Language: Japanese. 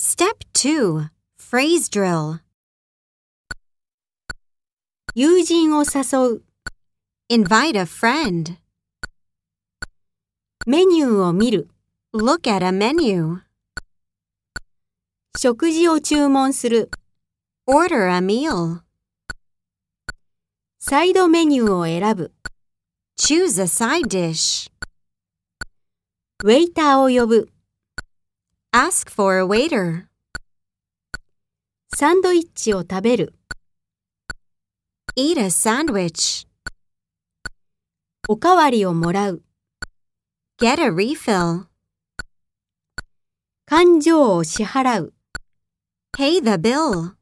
Step 2 Phrase Drill 友人を誘う。Invite a friend. メニューを見る。Look at a menu. 食事を注文する。Order a meal. サイドメニューを選ぶ。Choose a side dish. ウェイターを呼ぶ。Ask for a waiter. サンドイッチを食べる。 Eat a sandwich. おかわりをもらう。 Get a refill. 勘定を支払う。 Pay the bill.